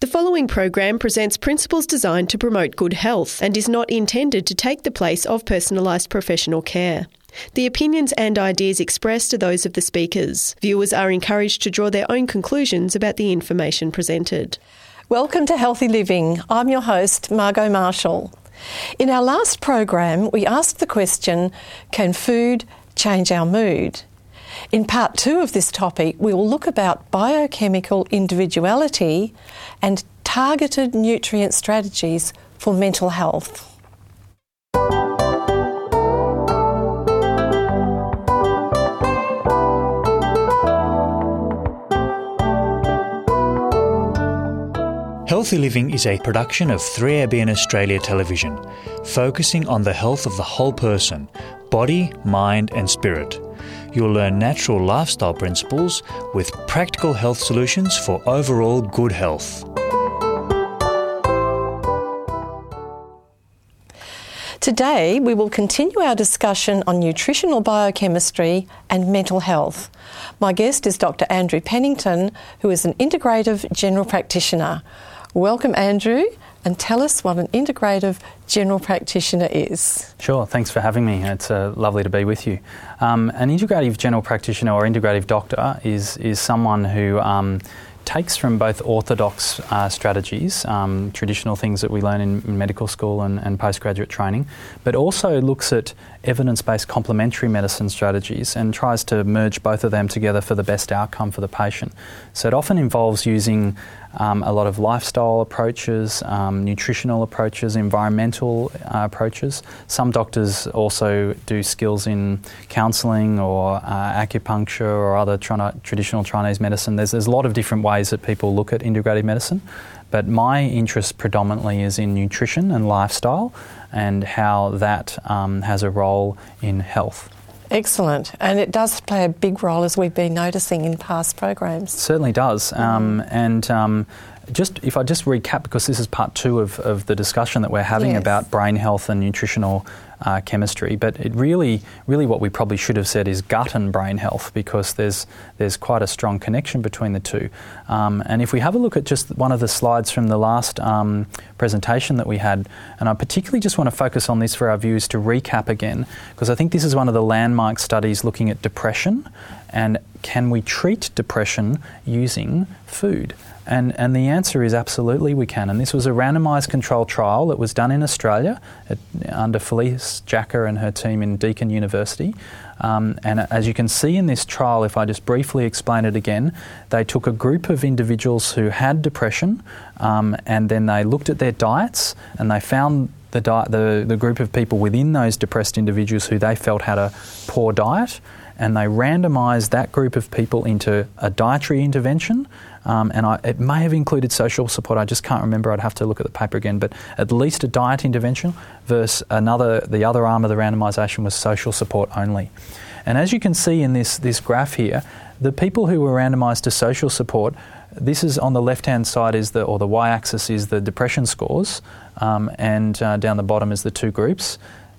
The following program presents principles designed to promote good health and is not intended to take the place of personalised professional care. The opinions and ideas expressed are those of the speakers. Viewers are encouraged to draw their own conclusions about the information presented. Welcome to Healthy Living. I'm your host, Margot Marshall. In our last program, we asked the question Can food change our mood? In part two of this topic, we will look about biochemical individuality and targeted nutrient strategies for mental health. Healthy Living is a production of 3ABN Australia Television, focusing on the health of the whole person body, mind, and spirit. You'll learn natural lifestyle principles with practical health solutions for overall good health. Today, we will continue our discussion on nutritional biochemistry and mental health. My guest is Dr. Andrew Pennington, who is an integrative general practitioner. Welcome, Andrew, and tell us what an integrative general practitioner is. Sure, thanks for having me. It's uh, lovely to be with you. Um, an integrative general practitioner or integrative doctor is, is someone who um, takes from both orthodox uh, strategies, um, traditional things that we learn in, medical school and, and, postgraduate training, but also looks at evidence based complementary medicine strategies and tries to merge both of them together for the best outcome for the patient. So it often involves using um, a lot of lifestyle approaches, um, nutritional approaches, environmental uh, approaches. Some doctors also do skills in counselling or uh, acupuncture or other tra- traditional Chinese medicine. There's, there's a lot of different ways that people look at integrative medicine, but my interest predominantly is in nutrition and lifestyle and how that um, has a role in health. Excellent. And it does play a big role, as we've been noticing in past programs. It certainly does. Um, and um, just if I just recap, because this is part two of, of the discussion that we're having yes. about brain health and nutritional uh, chemistry, but it really, really what we probably should have said is gut and brain health because there's there's quite a strong connection between the two. Um, and if we have a look at just one of the slides from the last um, presentation that we had, and I particularly just want to focus on this for our viewers to recap again, because I think this is one of the landmark studies looking at depression and can we treat depression using food? And, and the answer is absolutely we can. And this was a randomised controlled trial that was done in Australia at, under Felice Jacka and her team in Deakin University. Um, and as you can see in this trial, if I just briefly explain it again, they took a group of individuals who had depression um, and then they looked at their diets and they found the, di- the, the group of people within those depressed individuals who they felt had a poor diet and they randomised that group of people into a dietary intervention um, and I, it may have included social support. I just can't remember. I'd have to look at the paper again. But at least a diet intervention versus another. The other arm of the randomisation was social support only. And as you can see in this this graph here, the people who were randomised to social support. This is on the left-hand side is the or the y-axis is the depression scores, um, and uh, down the bottom is the two groups.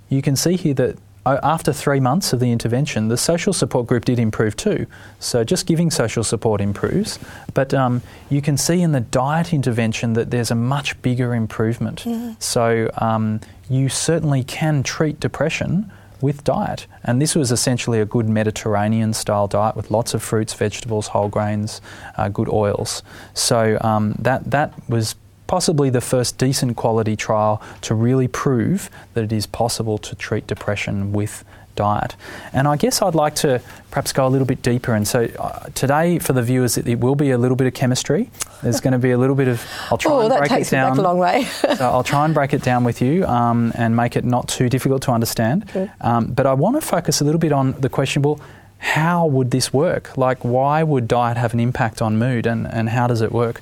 You can see here that after three months of the intervention, the social support group did improve too. So just giving social support improves. But um, you can see in the diet intervention that there's a much bigger improvement. Mm-hmm. So um, you certainly can treat depression with diet. And this was essentially a good Mediterranean style diet with lots of fruits, vegetables, whole grains, uh, good oils. So um, that, that was possibly the first decent quality trial to really prove that it is possible to treat depression with diet. And I guess I'd like to perhaps go a little bit deeper. And so uh, today, for the viewers, it, it, will be a little bit of chemistry. There's going to be a little bit of. I'll try oh, and break it down. Back a long way. so I'll try and break it down with you um, and make it not too difficult to understand. Um, but I want to focus a little bit on the question. Well, how would this work? Like, why would diet have an impact on mood, and, and how does it work?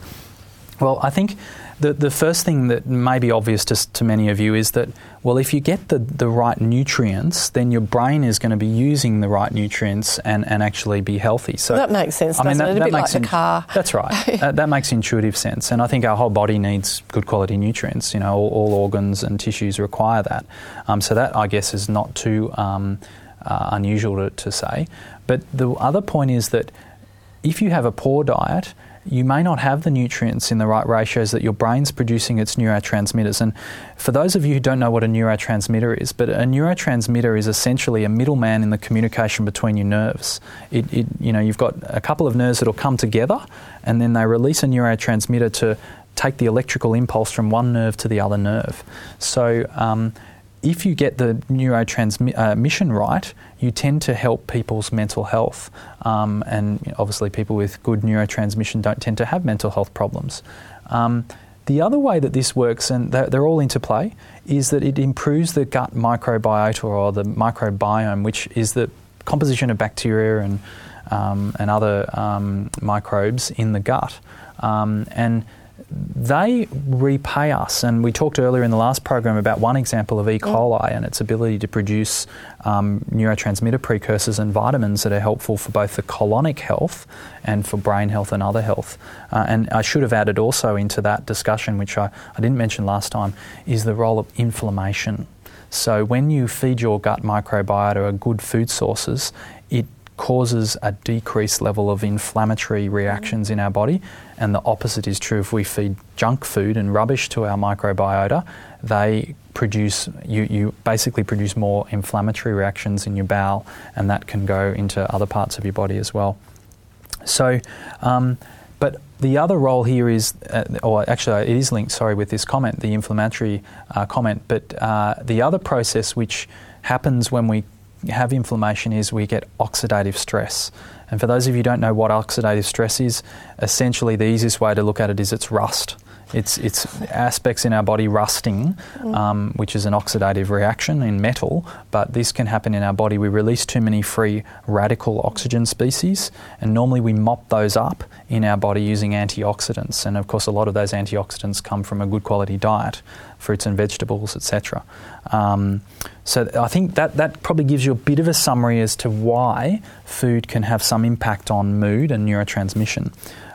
Well, I think the, the first thing that may be obvious to, to many of you is that, well, if you get the, the right nutrients, then your brain is going to be using the right nutrients and, and actually be healthy. So that makes sense. I mean, that, it? A that bit makes like the car. That's right. that, that, makes intuitive sense. And I think our whole body needs good quality nutrients. You know, all, all organs and tissues require that. Um, so that, I guess, is not too um, uh, unusual to, to say. But the other point is that if you have a poor diet, you may not have the nutrients in the right ratios that your brain's producing its neurotransmitters. And for those of you who don't know what a neurotransmitter is, but a neurotransmitter is essentially a middleman in the communication between your nerves. It, it, you know, you've got a couple of nerves that'll come together, and then they release a neurotransmitter to take the electrical impulse from one nerve to the other nerve. So um, if you get the neurotransmission uh, right, you tend to help people's mental health. Um, and obviously, people with good neurotransmission don't tend to have mental health problems. Um, the other way that this works, and they're, all interplay, is that it improves the gut microbiota or the microbiome, which is the composition of bacteria and, um, and other um, microbes in the gut. Um, and they repay us. And we talked earlier in the last program about one example of E. coli and its ability to produce um, neurotransmitter precursors and vitamins that are helpful for both the colonic health and for brain health and other health. Uh, and I should have added also into that discussion, which I, I didn't mention last time, is the role of inflammation. So when you feed your gut microbiota good food sources, causes a decreased level of inflammatory reactions in our body. And the opposite is true if we feed junk food and rubbish to our microbiota, they produce, you, you basically produce more inflammatory reactions in your bowel, and that can go into other parts of your body as well. So, um, but the other role here is, uh, or actually, it is linked, sorry, with this comment, the inflammatory uh, comment, but uh, the other process which happens when we have inflammation is we get oxidative stress. And for those of you who don't know what oxidative stress is, essentially the easiest way to look at it is it's rust. It's, it's aspects in our body rusting, um, which is an oxidative reaction in metal, but this can happen in our body. We release too many free radical oxygen species, and normally we mop those up in our body using antioxidants. And of course, a lot of those antioxidants come from a good quality diet, fruits and vegetables, etc. Um, so I think that, that probably gives you a bit of a summary as to why food can have some impact on mood and neurotransmission.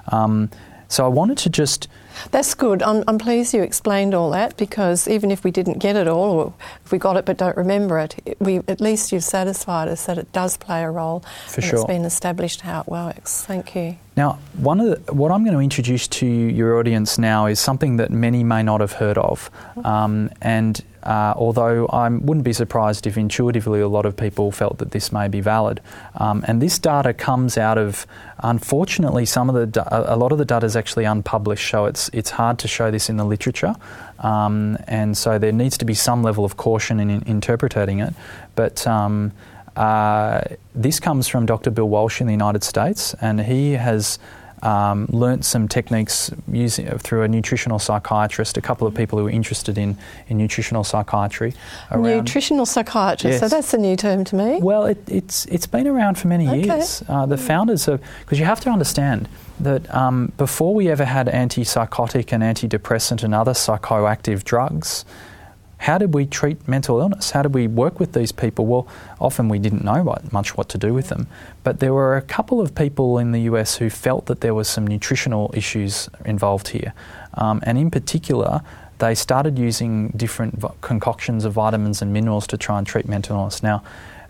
Um, so I wanted to just that's good. I'm, I'm, pleased you explained all that because even if we didn't get it all, or if we got it but don't remember it, we at least you've satisfied us that it does play a role. For and sure. It's been established how it works. Thank you. Now, one of the, what I'm going to introduce to your audience now is something that many may not have heard of, um, and uh, although I wouldn't be surprised if intuitively a lot of people felt that this may be valid. Um, and this data comes out of, unfortunately, some of the a lot of the data is actually unpublished, so it's it's hard to show this in the literature. Um, and so there needs to be some level of caution in, in interpreting it. But um, uh, this comes from Dr. Bill Walsh in the United States, and he has um, learnt some techniques using through a nutritional psychiatrist, a couple of people who are interested in, in nutritional psychiatry. Around. Nutritional psychiatrist, yes. so that's a new term to me. Well, it, it's, it's been around for many okay. years. Uh, the founders of, because you have to understand that um, before we ever had antipsychotic and antidepressant and other psychoactive drugs, how did we treat mental illness? How did we work with these people? Well, often we didn't know what, much what to do with them. But there were a couple of people in the US who felt that there was some nutritional issues involved here. Um, and in particular, they started using different concoctions of vitamins and minerals to try and treat mental illness. Now,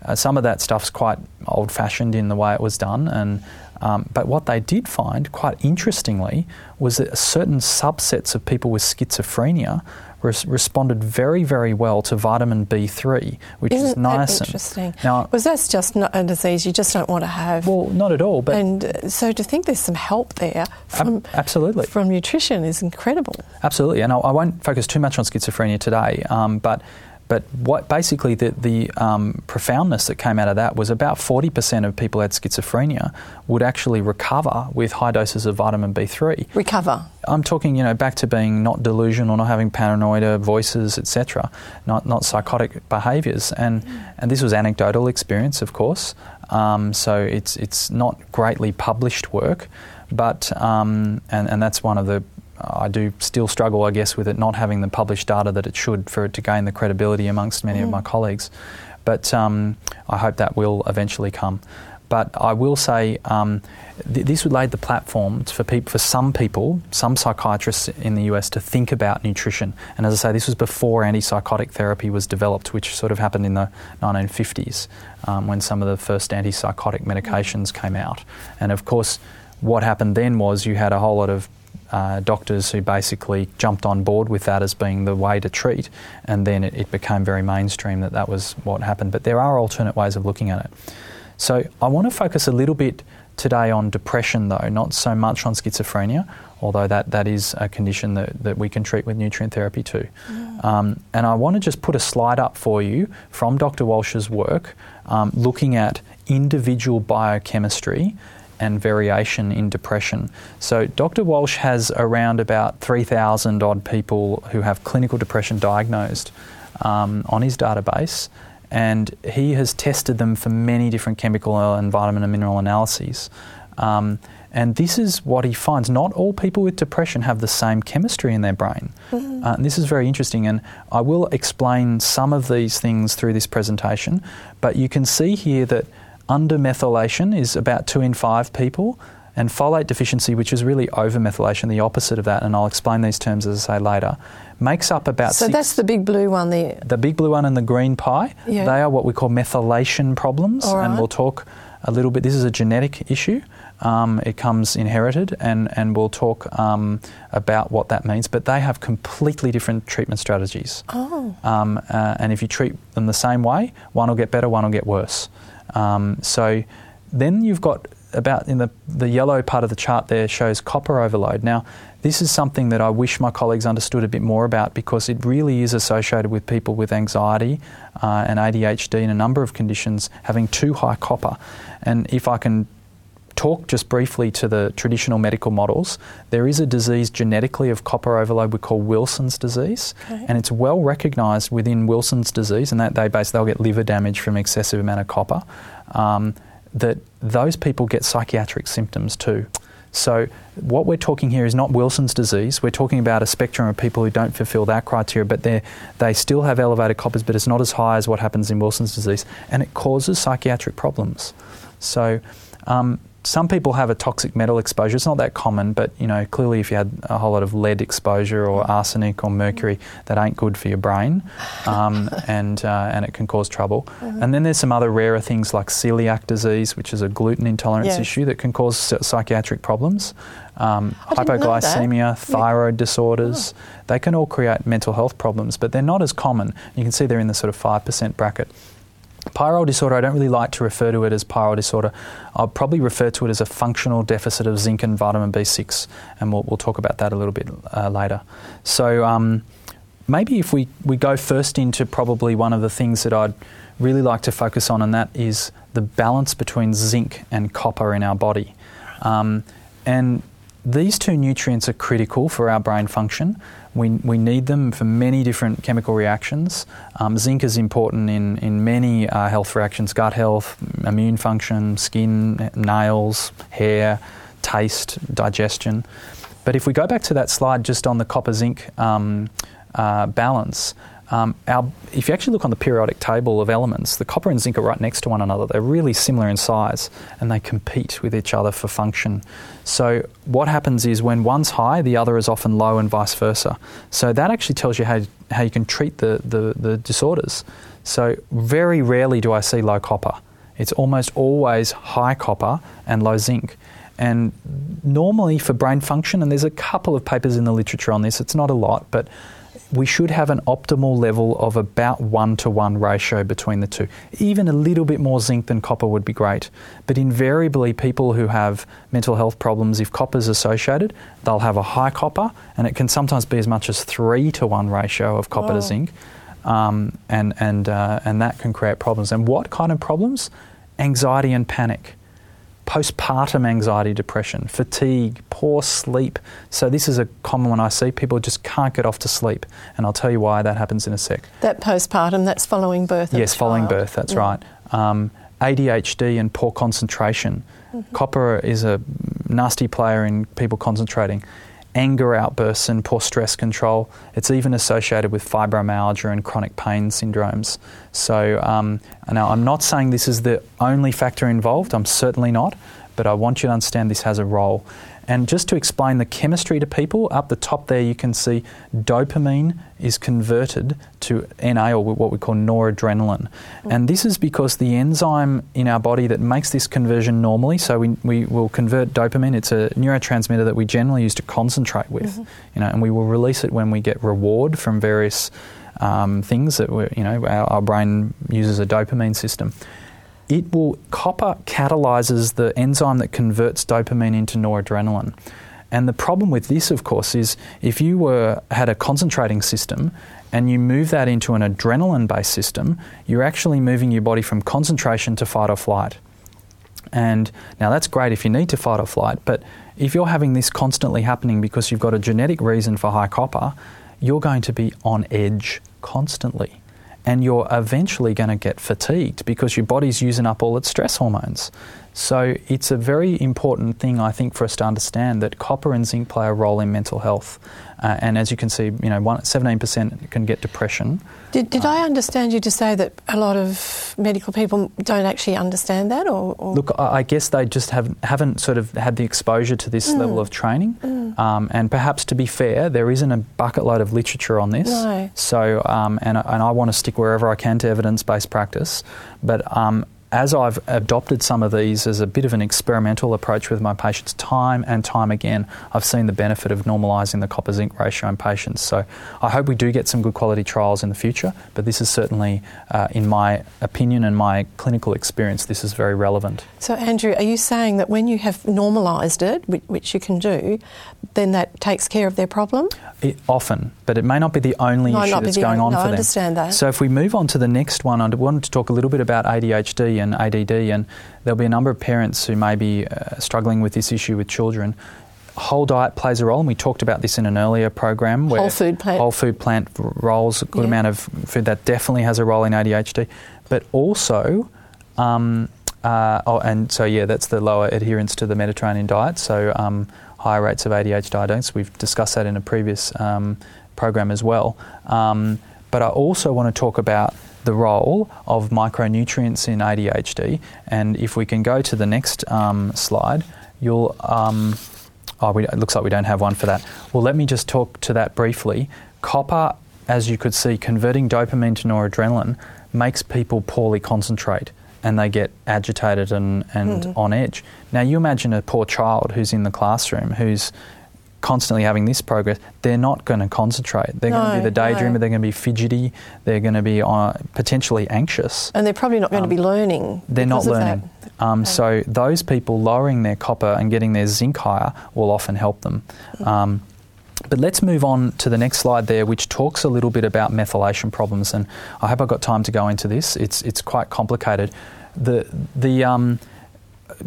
uh, some of that stuff's quite old fashioned in the way it was done, and um, but what they did find, quite interestingly, was that certain subsets of people with schizophrenia res- responded very, very well to vitamin B3, which Isn't is niacin. That interesting. Now, because that's just not a disease you just don't want to have. Well, not at all. But and uh, so to think there's some help there from ab- absolutely from nutrition is incredible. Absolutely, and I, I, won't focus too much on schizophrenia today, um, but but what basically the, the um, profoundness that came out of that was about 40% of people who had schizophrenia would actually recover with high doses of vitamin B3. Recover? I'm talking, you know, back to being not delusional, not having paranoia, voices, etc., not, not psychotic behaviours. And, and this was anecdotal experience, of course, um, so it's, it's not greatly published work. But um, and, and that's one of the I do still struggle, I guess, with it not having the published data that it should for it to gain the credibility amongst many mm. of my colleagues. But um, I hope that will eventually come. But I will say um, th- this would lay the platform for, peop- for some people, some psychiatrists in the US, to think about nutrition. And as I say, this was before antipsychotic therapy was developed, which sort of happened in the 1950s um, when some of the first antipsychotic medications came out. And of course, what happened then was you had a whole lot of uh, doctors who basically jumped on board with that as being the way to treat, and then it, it, became very mainstream that that was what happened. But there are alternate ways of looking at it. So I want to focus a little bit today on depression, though, not so much on schizophrenia, although that, that is a condition that, that we can treat with nutrient therapy too. Mm. Um, and I want to just put a slide up for you from Dr. Walsh's work um, looking at individual biochemistry and variation in depression. So, Dr. Walsh has around about 3,000 odd people who have clinical depression diagnosed um, on his database, and he has tested them for many different chemical and vitamin and mineral analyses. Um, and this is what he finds. Not all people with depression have the same chemistry in their brain. Mm-hmm. Uh, and this is very interesting. And I will explain some of these things through this presentation. But you can see here that undermethylation is about two in five people, and folate deficiency, which is really overmethylation, the opposite of that, and I'll explain these terms as I say later, makes up about. So six, that's the big blue one there. The big blue one and the green pie. Yeah. They are what we call methylation problems, right. and we'll talk a little bit. This is a genetic issue. Um, it comes inherited, and, and we'll talk um, about what that means. But they have completely different treatment strategies. Oh. Um, uh, and if you treat them the same way, one will get better, one will get worse. Um, so then you've got about in the, the yellow part of the chart there shows copper overload. Now, this is something that I wish my colleagues understood a bit more about because it really is associated with people with anxiety uh, and ADHD and a number of conditions having too high copper. And if I can talk just briefly to the traditional medical models, there is a disease genetically of copper overload we call Wilson's disease, okay. and it's well recognised within Wilson's disease, and that they base they'll get liver damage from excessive amount of copper. Um, that those people get psychiatric symptoms too. So, what we're talking here is not Wilson's disease. We're talking about a spectrum of people who don't fulfill that criteria, but they they still have elevated coppers, but it's not as high as what happens in Wilson's disease, and it causes psychiatric problems. So, um, some people have a toxic metal exposure. It's not that common, but you know, clearly, if you had a whole lot of lead exposure or arsenic or mercury, that ain't good for your brain, um, and uh, and it can cause trouble. Mm-hmm. And then there's some other rarer things like celiac disease, which is a gluten intolerance yes. issue that can cause psychiatric problems. Um, hypoglycemia, thyroid disorders, oh. they can all create mental health problems, but they're not as common. You can see they're in the sort of 5% bracket. Pyrrole disorder, I don't really like to refer to it as pyrrole disorder. I'll probably refer to it as a functional deficit of zinc and vitamin B6, and we'll, we'll talk about that a little bit uh, later. So, um, maybe if we, we go first into probably one of the things that I'd really like to focus on, and that is the balance between zinc and copper in our body. Um, and these two nutrients are critical for our brain function. We, we need them for many different chemical reactions. Um, zinc is important in, in many uh, health reactions gut health, immune function, skin, nails, hair, taste, digestion. But if we go back to that slide just on the copper zinc um, uh, balance, um, our, if you actually look on the periodic table of elements, the copper and zinc are right next to one another. They're really similar in size and they compete with each other for function. So, what happens is when one's high, the other is often low, and vice versa. So, that actually tells you how, how you can treat the, the, the disorders. So, very rarely do I see low copper. It's almost always high copper and low zinc. And normally for brain function, and there's a couple of papers in the literature on this, it's not a lot, but we should have an optimal level of about one to one ratio between the two. Even a little bit more zinc than copper would be great. But invariably, people who have mental health problems, if copper is associated, they'll have a high copper, and it can sometimes be as much as three to one ratio of copper to zinc. Um, and, and, uh, and that can create problems. And what kind of problems? Anxiety and panic postpartum anxiety, depression, fatigue, poor sleep. So, this is a common one I see. People just can't get off to sleep. And I'll tell you why that happens in a sec. That postpartum, that's following birth? Yes, following birth, that's mm. right. Um, ADHD and poor concentration. Mm-hmm. Copper is a nasty player in people concentrating anger outbursts and poor stress control. It's even associated with fibromyalgia and chronic pain syndromes. So, um, now I'm not saying this is the only factor involved, I'm certainly not, but I want you to understand this has a role. And just to explain the chemistry to people, up the top there you can see dopamine is converted to NA or what we call noradrenaline. Mm. And this is because the enzyme in our body that makes this conversion normally, so we, we will convert dopamine, it's a neurotransmitter that we generally use to concentrate with, mm-hmm. you know, and we will release it when we get reward from various um, things that we you know, our, our brain uses a dopamine system it will copper catalyzes the enzyme that converts dopamine into noradrenaline. And the problem with this, of course, is if you were had a concentrating system and you move that into an adrenaline-based system, you're actually moving your body from concentration to fight or flight. And now that's great if you need to fight or flight, but if you're having this constantly happening because you've got a genetic reason for high copper, you're going to be on edge constantly and you're eventually going to get fatigued because your body's using up all its stress hormones. So it's a very important thing, I think, for us to understand that copper and zinc play a role in mental health. Uh, and as you can see, you know, one, 17% can get depression. Did, did uh, I understand you to say that a lot of medical people don't actually understand that? Or, or? Look, I guess they just have, haven't sort of had the exposure to this mm. level of training. Mm. Um, and perhaps to be fair, there isn't a bucket load of literature on this. No. So, um, and, and I want to stick wherever I can to evidence based practice. But um, as I've adopted some of these as a bit of an experimental approach with my patients, time and time again, I've seen the benefit of normalising the copper zinc ratio in patients. So I hope we do get some good quality trials in the future, but this is certainly, uh, in my opinion and my clinical experience, this is very relevant. So, Andrew, are you saying that when you have normalised it, which you can do, then that takes care of their problem? It, often, but it may not be the only issue that's going on no, for them. I understand that. So if we move on to the next one, I wanted to talk a little bit about ADHD and ADD, and there'll be a number of parents who may be uh, struggling with this issue with children. Whole diet plays a role, and we talked about this in an earlier program. Where whole food plant. Whole food plant roles a good yeah. amount of food that definitely has a role in ADHD, but also. Um, uh, oh, and so yeah, that's the lower adherence to the Mediterranean diet. So um, higher rates of ADH diagnosis. We've discussed that in a previous um, program as well. Um, but I also want to talk about the role of micronutrients in ADHD. And if we can go to the next um, slide, you'll. Um, oh, we, it looks like we don't have one for that. Well, let me just talk to that briefly. Copper, as you could see, converting dopamine to noradrenaline makes people poorly concentrate and they get agitated and, and mm. on edge. Now, you imagine a poor child who's in the classroom who's constantly having this progress, they're not going to concentrate. They're no, going to be the daydreamer, no. they're going to be fidgety, they're going to be uh, potentially anxious. And they're probably not going um, to be learning. They're not learning. Um, okay. So, those people lowering their copper and getting their zinc higher will often help them. Mm. Um, but let's move on to the next slide there, which talks a little bit about methylation problems. And I hope I've got time to go into this. It's, it's quite complicated. The, the, um,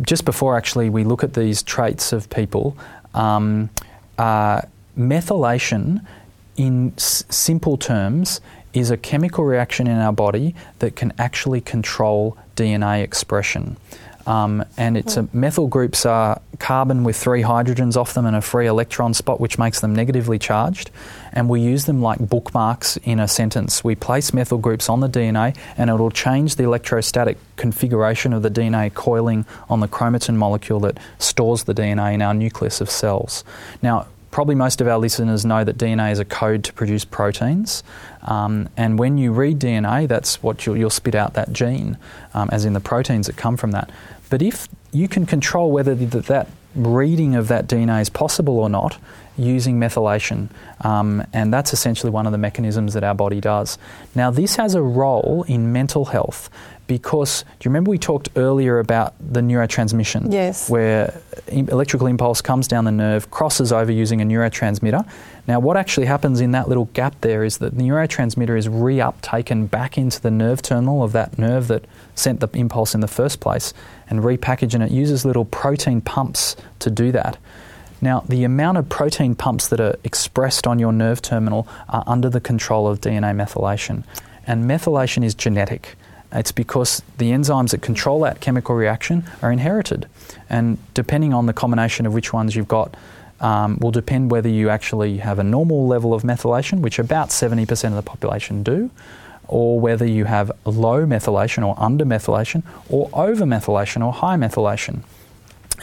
just before actually we look at these traits of people, um, uh, methylation, in s- simple terms, is a chemical reaction in our body that can actually control DNA expression. Um, and it's a, methyl groups are carbon with three hydrogens off them and a free electron spot, which makes them negatively charged. And we use them like bookmarks in a sentence. We place methyl groups on the DNA, and it will change the electrostatic configuration of the DNA coiling on the chromatin molecule that stores the DNA in our nucleus of cells. Now, probably most of our listeners know that DNA is a code to produce proteins. Um, and when you read DNA, that's what you'll, you'll spit out that gene, um, as in the proteins that come from that. But if you can control whether that, reading of that DNA is possible or not using methylation, um, and that's essentially one of the mechanisms that our body does. Now, this has a role in mental health because do you remember we talked earlier about the neurotransmission? Yes. Where electrical impulse comes down the nerve, crosses over using a neurotransmitter. Now, what actually happens in that little gap there is that the neurotransmitter is reuptaken back into the nerve terminal of that nerve that sent the impulse in the first place and repackaged, and it uses little protein pumps to do that. Now, the amount of protein pumps that are expressed on your nerve terminal are under the control of DNA methylation. And methylation is genetic. It's because the enzymes that control that chemical reaction are inherited. And depending on the combination of which ones you've got, um, will depend whether you actually have a normal level of methylation, which about 70% of the population do, or whether you have low methylation or under methylation, or over methylation or high methylation.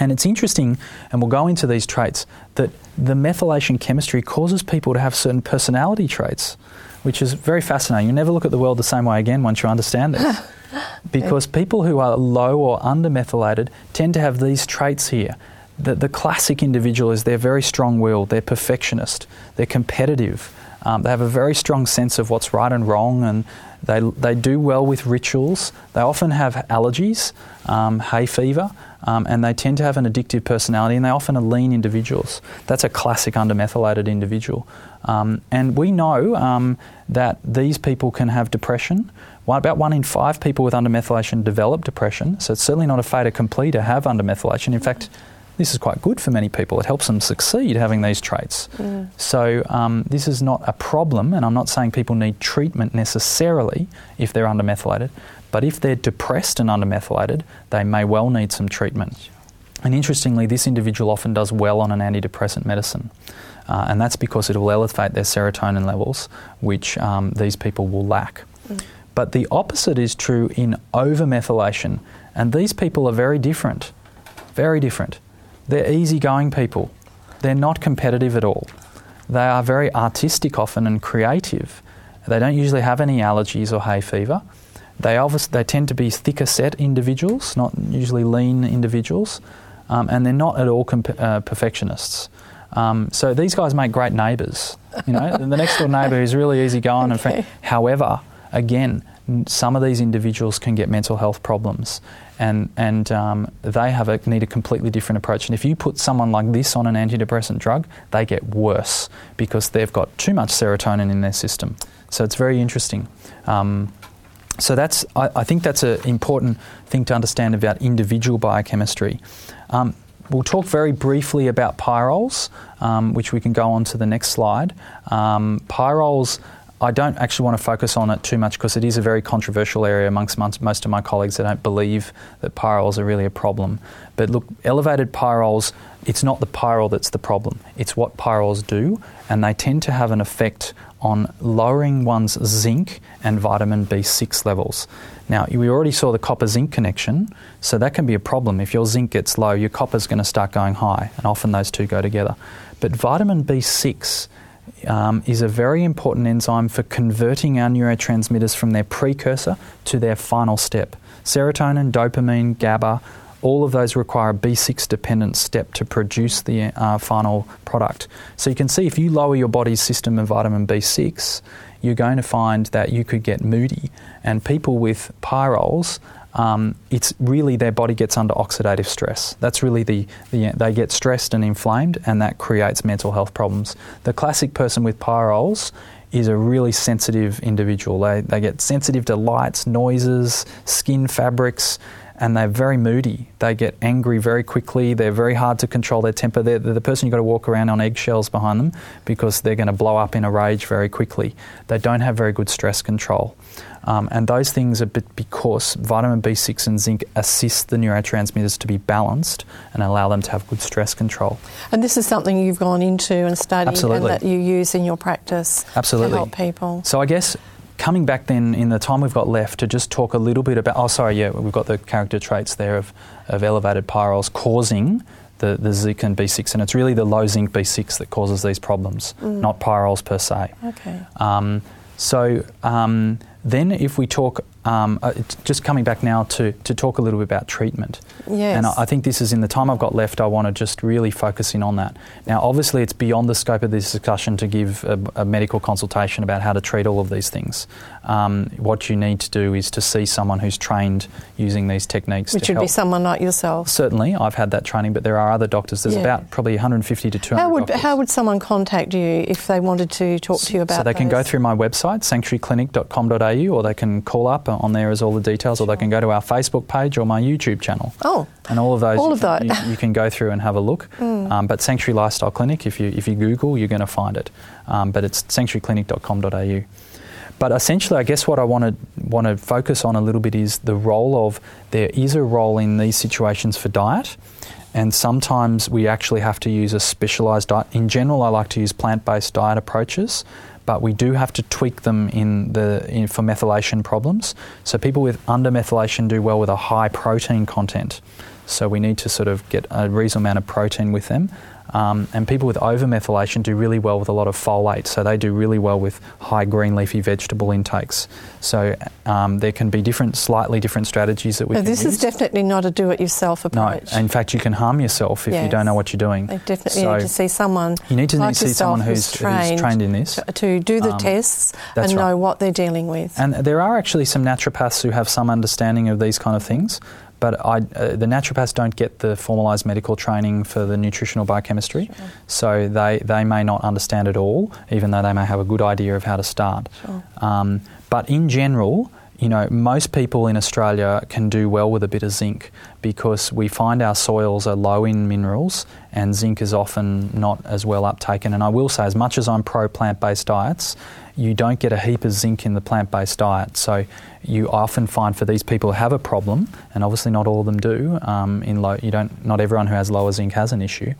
And it's interesting, and we'll go into these traits, that the methylation chemistry causes people to have certain personality traits, which is very fascinating. You never look at the world the same way again once you understand this. because people who are low or under methylated tend to have these traits here. The, the classic individual is they're very strong willed, they're perfectionist, they're competitive, um, they have a very strong sense of what's right and wrong, and they, they do well with rituals. They often have allergies, um, hay fever, um, and they tend to have an addictive personality, and they often are lean individuals. That's a classic undermethylated individual. Um, and we know um, that these people can have depression. One, about one in five people with undermethylation develop depression, so it's certainly not a fait accompli to have undermethylation. In fact, this is quite good for many people. It helps them succeed having these traits. Mm. So, um, this is not a problem, and I'm not saying people need treatment necessarily if they're undermethylated, but if they're depressed and undermethylated, they may well need some treatment. And interestingly, this individual often does well on an antidepressant medicine. Uh, and that's because it will elevate their serotonin levels, which um, these people will lack. Mm. But the opposite is true in overmethylation, and these people are very different. Very different. They're easygoing people. They're not competitive at all. They are very artistic often and creative. They don't usually have any allergies or hay fever. They, obviously, they tend to be thicker set individuals, not usually lean individuals, um, and they're not at all comp- uh, perfectionists. Um, so these guys make great neighbours. You know, the next door neighbour is really easygoing okay. and friendly. However, again, some of these individuals can get mental health problems, and and um, they have a, need a completely different approach. And if you put someone like this on an antidepressant drug, they get worse because they've got too much serotonin in their system. So it's very interesting. Um, so that's I, I, think that's an important thing to understand about individual biochemistry. Um, we'll talk very briefly about pyrroles, um, which we can go on to the next slide. Um, pyrroles I don't actually want to focus on it too much because it is a very controversial area amongst most of my colleagues. They don't believe that pyrroles are really a problem. But look, elevated pyrroles, it's not the pyrrole that's the problem, it's what pyrroles do, and they tend to have an effect on lowering one's zinc and vitamin B6 levels. Now, we already saw the copper zinc connection, so that can be a problem. If your zinc gets low, your copper is going to start going high, and often those two go together. But vitamin B6 um, is a very important enzyme for converting our neurotransmitters from their precursor to their final step. Serotonin, dopamine, GABA, all of those require a B6 dependent step to produce the uh, final product. So you can see if you lower your body's system of vitamin B6, you're going to find that you could get moody. And people with pyrroles um, it's really their body gets under oxidative stress. That's really the, the, they get stressed and inflamed, and that creates mental health problems. The classic person with pyrroles is a really sensitive individual. They, they get sensitive to lights, noises, skin fabrics, and they're very moody. They get angry very quickly. They're very hard to control their temper. They're, they're the person you've got to walk around on eggshells behind them because they're going to blow up in a rage very quickly. They don't have very good stress control. Um, and those things are because vitamin B6 and zinc assist the neurotransmitters to be balanced and allow them to have good stress control. And this is something you've gone into and studied Absolutely. and that you use in your practice Absolutely. to help people. So I guess coming back then in the time we've got left to just talk a little bit about, oh, sorry, yeah, we've got the character traits there of, of elevated pyrroles causing the, the zinc and B6, and it's really the low zinc B6 that causes these problems, mm. not pyrroles per se. Okay. Um, so um, then, if we talk, um, uh, just coming back now to, to talk a little bit about treatment. Yes. And I, I, think this is in the time I've got left, I want to just really focus in on that. Now, obviously, it's beyond the scope of this discussion to give a, a medical consultation about how to treat all of these things. Um, what you need to do is to see someone who's trained using these techniques. Which would help. be someone like yourself. Certainly, I've had that training, but there are other doctors. There's yeah. about probably 150 to 200 how would, doctors. How would someone contact you if they wanted to talk to you about So they those? can go through my website, sanctuaryclinic.com.au, or they can call up on there is all the details, or they can go to our Facebook page or my YouTube channel. Oh, and all of those, all of that. You, you, can go through and have a look. Mm. Um, but Sanctuary Lifestyle Clinic, if you if you Google, you're going to find it. Um, but it's sanctuaryclinic.com.au. But essentially, I guess what I want to want to focus on a little bit is the role of there is a role in these situations for diet, and sometimes we actually have to use a specialised diet. In general, I like to use plant-based diet approaches, but we do have to tweak them in the in, for methylation problems. So people with undermethylation do well with a high protein content. So we need to sort of get a reasonable amount of protein with them. Um, and people with overmethylation do really well with a lot of folate, so they do really well with high green leafy vegetable intakes. So um, there can be different, slightly different strategies that we. So can this use. is definitely not a do-it-yourself approach. No, in fact, you can harm yourself if you don't know what you're doing. They definitely So need to see someone. You need to like see someone yourself who's, who's trained, in this. to, to do the Um, tests and know what they're dealing with. And there are actually some naturopaths who have some understanding of these kind of things, but I, uh, the naturopaths don't get the formalised medical training for the nutritional biochemistry, so they, they may not understand it all, even though they may have a good idea of how to start. Sure. Um, but in general, you know, most people in Australia can do well with a bit of zinc because we find our soils are low in minerals and zinc is often not as well uptaken. And I will say, as much as I'm pro plant based diets, you don't get a heap of zinc in the plant based diet. So you often find for these people who have a problem, and obviously not all of them do, um, in low, you don't, not everyone who has lower zinc has an issue.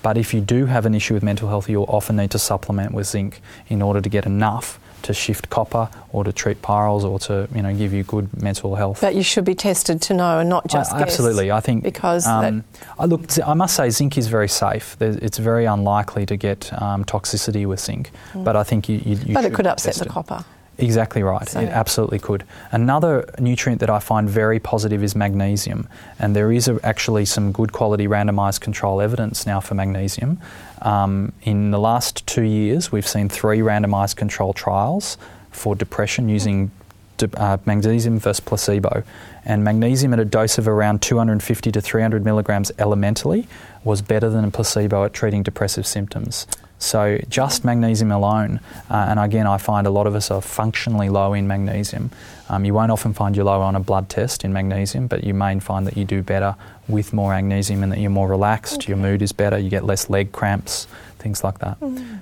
But if you do have an issue with mental health, you'll often need to supplement with zinc in order to get enough to shift copper or to treat pyrroles or to you know give you good mental health. But you should be tested to know and not just I- guess. absolutely, I think because um, I look. I must say, zinc is very safe. It's very unlikely to get um, toxicity with zinc, but I think you. you, you Mm. but it could upset the it. copper. Exactly right. So- It absolutely could. Another nutrient that I find very positive is magnesium, and there is a, actually some good quality randomised control evidence now for magnesium. Um, in the last two years, we've seen three randomised control trials for depression using de- uh, magnesium versus placebo. And magnesium at a dose of around 250 to 300 milligrams elementally was better than a placebo at treating depressive symptoms. So just magnesium alone, uh, and again, I find a lot of us are functionally low in magnesium. Um, you won't often find you're low on a blood test in magnesium, but you may find that you do better with more magnesium and that you're more relaxed, your mood is better, you get less leg cramps, things like that.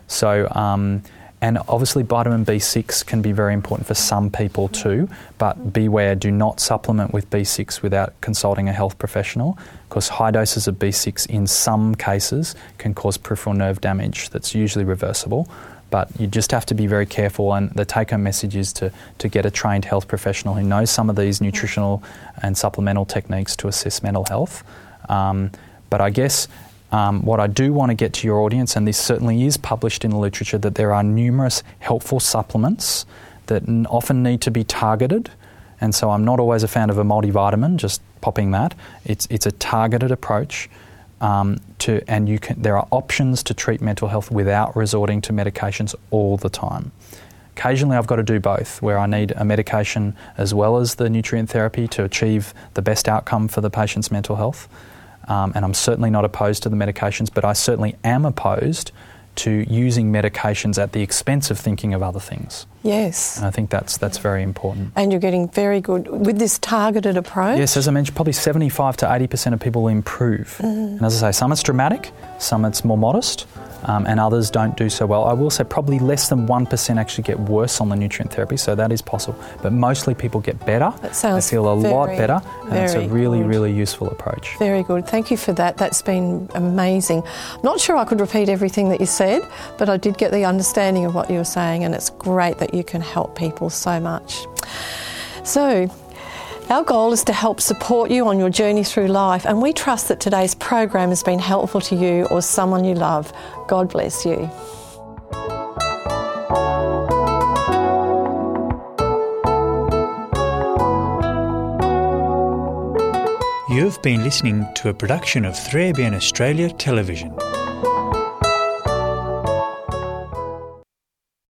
So, um, and obviously, vitamin B6 can be very important for some people too, but beware, do not supplement with B6 without consulting a health professional because high doses of B6 in some cases can cause peripheral nerve damage that's usually reversible. But you just have to be very careful, and the take home message is to, to get a trained health professional who knows some of these nutritional and supplemental techniques to assess mental health. Um, but I guess um, what I do want to get to your audience, and this certainly is published in the literature, that there are numerous helpful supplements that n- often need to be targeted. And so I'm not always a fan of a multivitamin, just popping that. It's, it's a targeted approach. Um, to, and you can, there are options to treat mental health without resorting to medications all the time. Occasionally, I've got to do both, where I need a medication as well as the nutrient therapy to achieve the best outcome for the patient's mental health. Um, and I'm certainly not opposed to the medications, but I certainly am opposed to using medications at the expense of thinking of other things. Yes. And I think that's, that's very important. And you're getting very good with this targeted approach. Yes, as I mentioned, probably 75 to 80% of people improve. And as I say, some it's dramatic, some it's more modest, um, and others don't do so well. I will say probably less than 1% actually get worse on the nutrient therapy, so that is possible. But mostly people get better. That sounds They feel a lot better, and it's a really, good. really useful approach. Very good. Thank you for that. That's been amazing. Not sure I could repeat everything that you said, but I did get the understanding of what you were saying, and it's great that you can help people so much. So, our goal is to help support you on your journey through life, and we trust that today's program has been helpful to you or someone you love. God bless you. You've been listening to a production of 3ABN Australia Television.